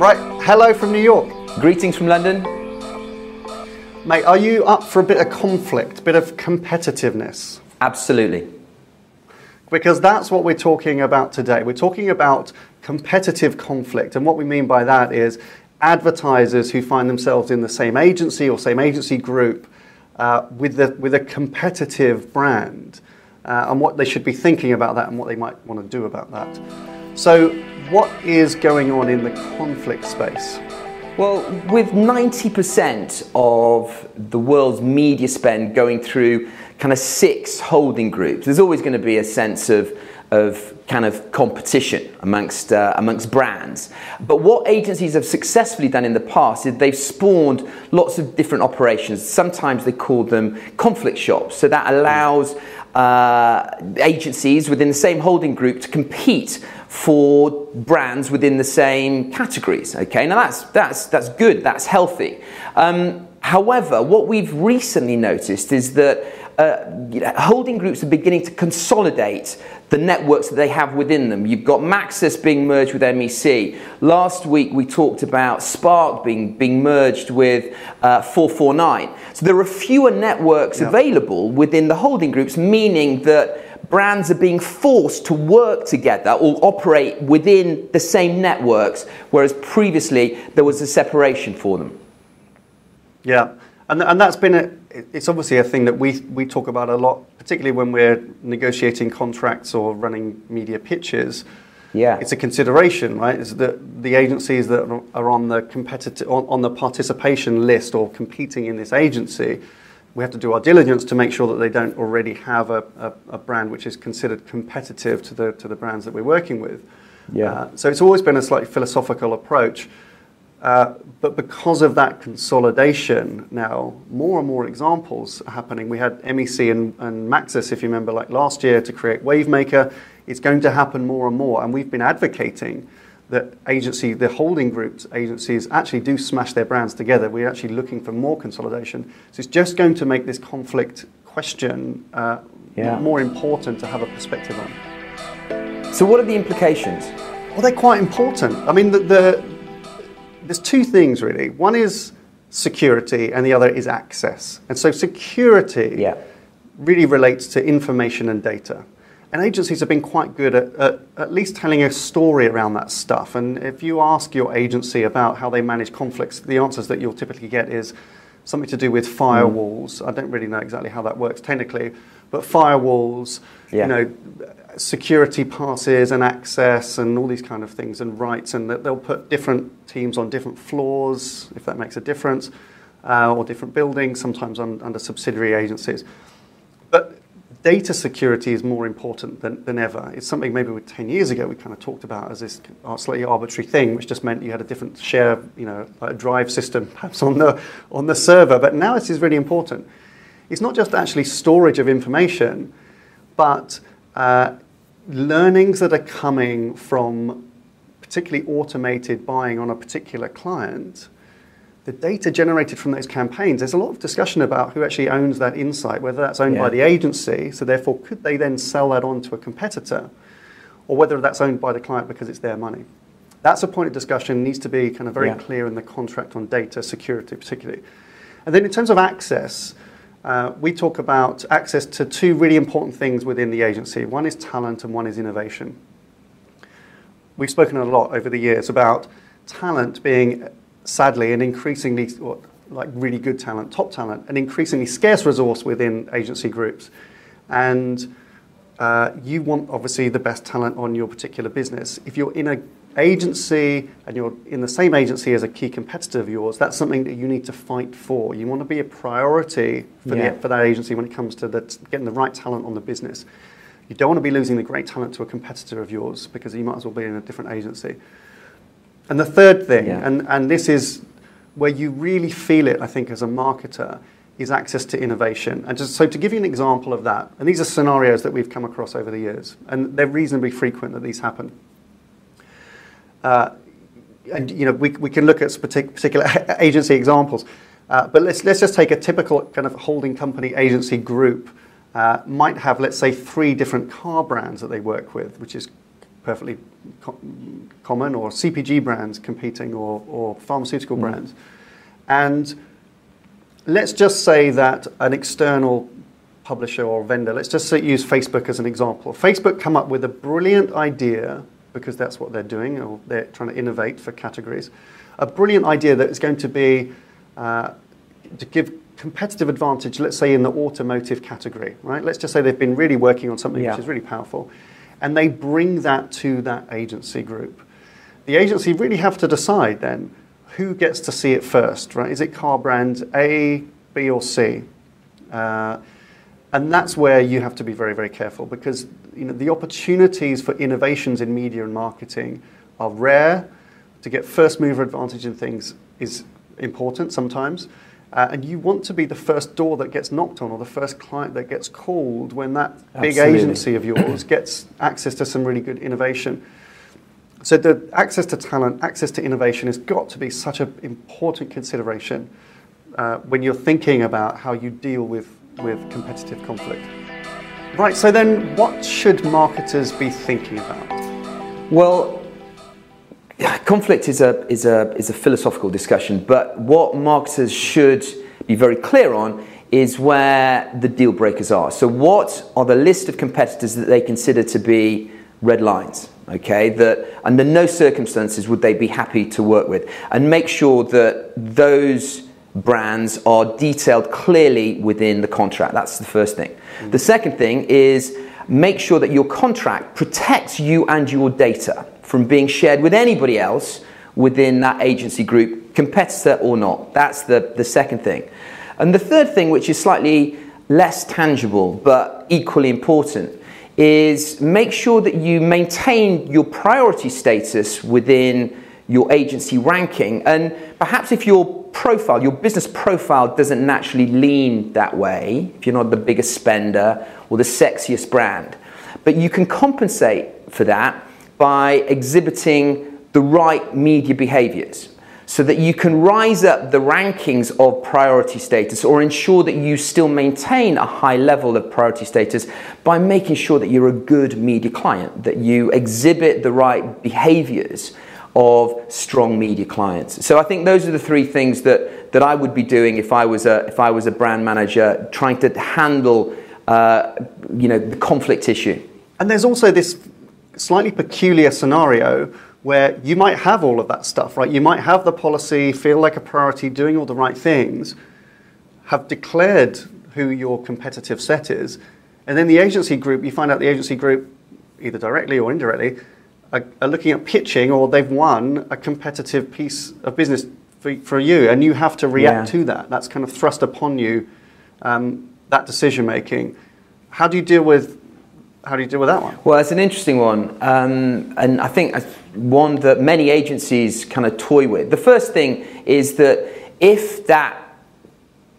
Right, hello from New York. Greetings from London. Mate, are you up for a bit of conflict, a bit of competitiveness? Absolutely. Because that's what we're talking about today. We're talking about competitive conflict. And what we mean by that is advertisers who find themselves in the same agency or same agency group uh, with, the, with a competitive brand uh, and what they should be thinking about that and what they might want to do about that. So, what is going on in the conflict space? Well, with 90% of the world's media spend going through kind of six holding groups, there's always going to be a sense of, of kind of competition amongst, uh, amongst brands. But what agencies have successfully done in the past is they've spawned lots of different operations. Sometimes they call them conflict shops. So that allows uh, agencies within the same holding group to compete for brands within the same categories. Okay, now that's that's that's good. That's healthy. Um, however, what we've recently noticed is that uh, holding groups are beginning to consolidate the networks that they have within them. You've got Maxus being merged with MEC. Last week we talked about Spark being, being merged with uh, 449. So there are fewer networks available within the holding groups, meaning that brands are being forced to work together or operate within the same networks, whereas previously there was a separation for them. Yeah, and, and that's been a, it's obviously a thing that we, we talk about a lot, particularly when we're negotiating contracts or running media pitches. Yeah. It's a consideration, right? Is that the agencies that are on the competitive on, on the participation list or competing in this agency, we have to do our diligence to make sure that they don't already have a, a, a brand which is considered competitive to the to the brands that we're working with. Yeah. Uh, so it's always been a slightly philosophical approach. Uh, but because of that consolidation now, more and more examples are happening. We had MEC and, and Maxus, if you remember, like last year to create Wavemaker. It's going to happen more and more. And we've been advocating that agency, the holding groups, agencies actually do smash their brands together. We're actually looking for more consolidation. So it's just going to make this conflict question uh, Yeah. more important to have a perspective on. So what are the implications? Well, they're quite important. I mean, the, the, there's two things really. One is security, and the other is access. And so, security Yeah. really relates to information and data. And agencies have been quite good at, at at least telling a story around that stuff. And if you ask your agency about how they manage conflicts, the answers that you'll typically get is something to do with firewalls. I don't really know exactly how that works technically, but firewalls, Yeah. you know, security passes and access and all these kind of things and rights, and that they'll put different teams on different floors, if that makes a difference, uh, or different buildings, sometimes on, under subsidiary agencies. Data security is more important than, than ever. It's something maybe with 10 years ago we kind of talked about as this slightly arbitrary thing, which just meant you had a different share, you know, like a drive system perhaps on the, on the server. But now this is really important. It's not just actually storage of information, but uh, learnings that are coming from particularly automated buying on a particular client the data generated from those campaigns, there's a lot of discussion about who actually owns that insight, whether that's owned Yeah. by the agency, so therefore could they then sell that on to a competitor, or whether that's owned by the client because it's their money. That's a point of discussion, needs to be kind of very Yeah. clear in the contract on data security, particularly. And then in terms of access, uh, we talk about access to two really important things within the agency. One is talent and one is innovation. We've spoken a lot over the years about talent being, sadly, an increasingly like really good talent, top talent, an increasingly scarce resource within agency groups, and uh, you want obviously the best talent on your particular business. If you're in a agency and you're in the same agency as a key competitor of yours, that's something that you need to fight for. You want to be a priority for, Yeah. the, for that agency when it comes to the, getting the right talent on the business. You don't want to be losing the great talent to a competitor of yours because you might as well be in a different agency. And the third thing, Yeah. and, and this is where you really feel it, I think, as a marketer, is access to innovation. And just so to give you an example of that, and these are scenarios that we've come across over the years, and they're reasonably frequent that these happen. Uh, and you know, we, we can look at particular agency examples, uh, but let's, let's just take a typical kind of holding company agency group. Uh, might have, let's say, three different car brands that they work with, which is perfectly co- common, or CPG brands competing, or, or pharmaceutical Mm. brands. And let's just say that an external publisher or vendor, let's just say, use Facebook as an example. Facebook come up with a brilliant idea because that's what they're doing, or they're trying to innovate for categories. A brilliant idea that is going to be uh, to give competitive advantage, let's say in the automotive category, right? Let's just say they've been really working on something Yeah. which is really powerful, and they bring that to that agency group. The agency really have to decide then who gets to see it first, right? Is it car brand A, B, or C? Uh, and that's where you have to be very, very careful because you know, the opportunities for innovations in media and marketing are rare. To get first mover advantage in things is important sometimes. Uh, and you want to be the first door that gets knocked on or the first client that gets called when that big agency of yours gets access to some really good innovation. So the access to talent, access to innovation has got to be such an important consideration uh, when you're thinking about how you deal with, with competitive conflict. Right, so then what should marketers be thinking about? Well, conflict is a, is, a, is a philosophical discussion, but what marketers should be very clear on is where the deal breakers are. So, what are the list of competitors that they consider to be red lines? Okay, that under no circumstances would they be happy to work with, and make sure that those brands are detailed clearly within the contract. That's the first thing. The second thing is make sure that your contract protects you and your data from being shared with anybody else within that agency group, competitor or not. That's the, the second thing. And the third thing, which is slightly less tangible but equally important, is make sure that you maintain your priority status within your agency ranking. And perhaps if your profile, your business profile doesn't naturally lean that way, if you're not the biggest spender or the sexiest brand, but you can compensate for that by exhibiting the right media behaviors so that you can rise up the rankings of priority status or ensure that you still maintain a high level of priority status by making sure that you're a good media client, that you exhibit the right behaviors of strong media clients. So I think those are the three things that, that I would be doing if I was a, if I was a brand manager trying to handle uh, you know, the conflict issue. And there's also this slightly peculiar scenario where you might have all of that stuff, right? You might have the policy, feel like a priority, doing all the right things, have declared who your competitive set is, and then the agency group, you find out the agency group, either directly or indirectly, are, are looking at pitching or they've won a competitive piece of business for, for you, and you have to react Yeah. to that. That's kind of thrust upon you, um, that decision making. How do you deal with how do you deal with that one? Well, it's an interesting one, um, and I think one that many agencies kind of toy with. The first thing is that if that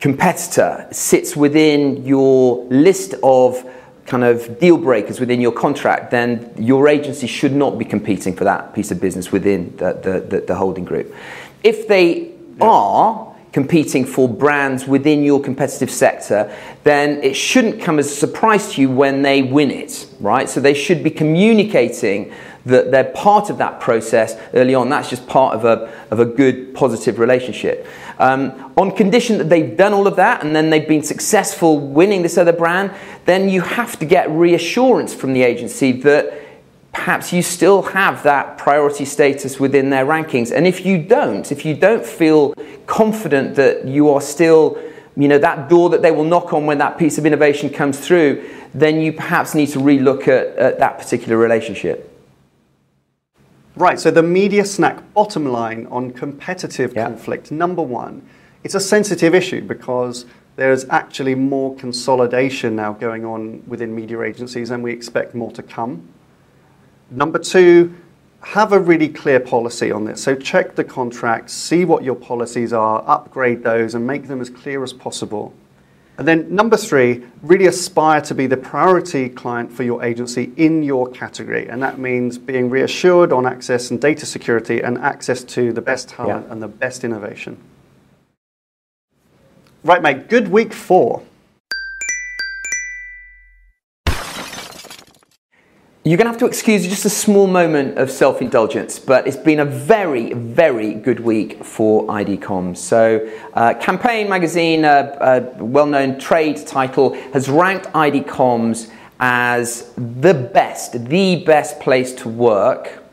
competitor sits within your list of kind of deal breakers within your contract, then your agency should not be competing for that piece of business within the, the, the, the holding group. If they are competing for brands within your competitive sector, then it shouldn't come as a surprise to you when they win it, right? So they should be communicating that they're part of that process early on. That's just part of a, of a good, positive relationship. Um, on condition that they've done all of that and then they've been successful winning this other brand, then you have to get reassurance from the agency that perhaps you still have that priority status within their rankings. And if you don't, if you don't feel confident that you are still, you know, that door that they will knock on when that piece of innovation comes through, then you perhaps need to relook at, at that particular relationship. Right, so the media snack bottom line on competitive Yeah. conflict, number one, it's a sensitive issue because there's actually more consolidation now going on within media agencies and we expect more to come. Number two, have a really clear policy on this. So check the contracts, see what your policies are, upgrade those, and make them as clear as possible. And then number three, really aspire to be the priority client for your agency in your category. And that means being reassured on access and data security and access to the best talent Yeah. and the best innovation. Right, mate, good week four. You're going to have to excuse just a small moment of self indulgence, but it's been a very, very good week for ID Comms. So, uh, Campaign magazine, a, a well known trade title, has ranked ID Comms as the best, the best place to work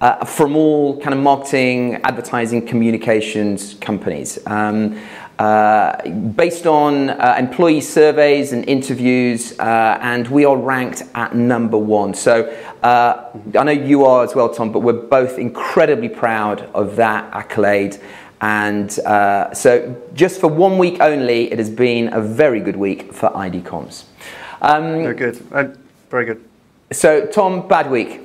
uh, from all kind of marketing, advertising, communications companies. Um, uh, based on uh, employee surveys and interviews, uh, and we are ranked at number one. So uh, I know you are as well, Tom, but we're both incredibly proud of that accolade. And uh, so, just for one week only, it has been a very good week for ID Comms. Um, very good. Very good. So, Tom, bad week.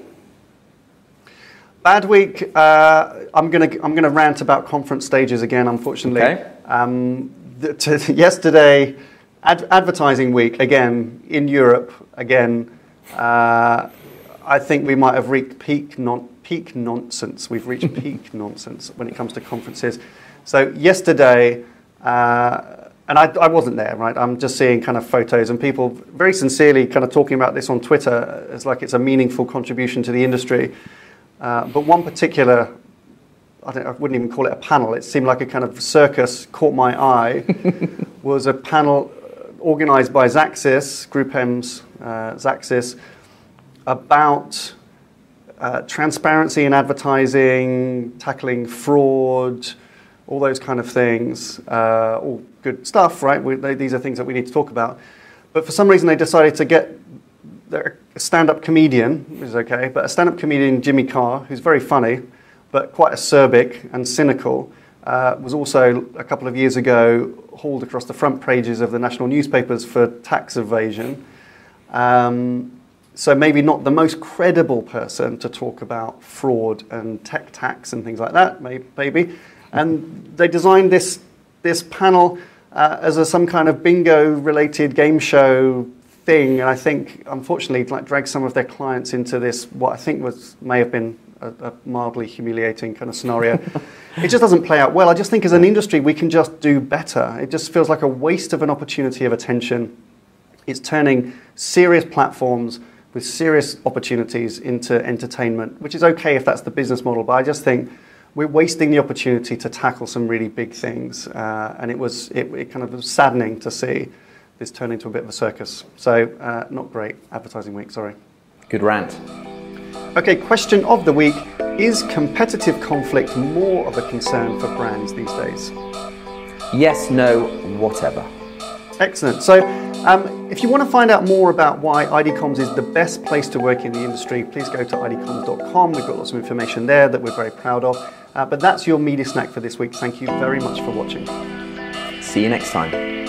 Bad week. Uh, I'm going to I'm going to rant about conference stages again. Unfortunately, okay. Um, to, yesterday, ad, advertising week again in Europe again. Uh, I think we might have reached peak non, peak nonsense. We've reached peak nonsense when it comes to conferences. So yesterday. Uh, and I, I, wasn't there, right? I'm just seeing kind of photos and people very sincerely kind of talking about this on Twitter as like it's a meaningful contribution to the industry. Uh, but one particular, I, I, wouldn't even call it a panel, it seemed like a kind of circus caught my eye, was a panel organized by Xaxis, Group M's uh, Xaxis, about uh, transparency in advertising, tackling fraud, all those kind of things, uh, all good stuff, right? We, they, these are things that we need to talk about. But for some reason, they decided to get a stand-up comedian, which is okay, but a stand-up comedian, Jimmy Carr, who's very funny, but quite acerbic and cynical, uh, was also a couple of years ago hauled across the front pages of the national newspapers for tax evasion. Um, so maybe not the most credible person to talk about fraud and tech tax and things like that, maybe. And they designed this this panel uh, as a, some kind of bingo-related game show thing, and I think, unfortunately, like dragged some of their clients into this what I think was may have been a, a mildly humiliating kind of scenario. it just doesn't play out well. I just think as an industry we can just do better. It just feels like a waste of an opportunity of attention. It's turning serious platforms with serious opportunities into entertainment, which is okay if that's the business model. But I just think we're wasting the opportunity to tackle some really big things, uh, and it was it, it kind of was saddening to see this turn into a bit of a circus. So, uh, not great advertising week, sorry. Good rant. Okay, question of the week Is competitive conflict more of a concern for brands these days? Yes, no, whatever. Excellent. So, um, if you want to find out more about why IDComms is the best place to work in the industry, please go to idcomms.com. We've got lots of information there that we're very proud of. Uh, but that's your media snack for this week. Thank you very much for watching. See you next time.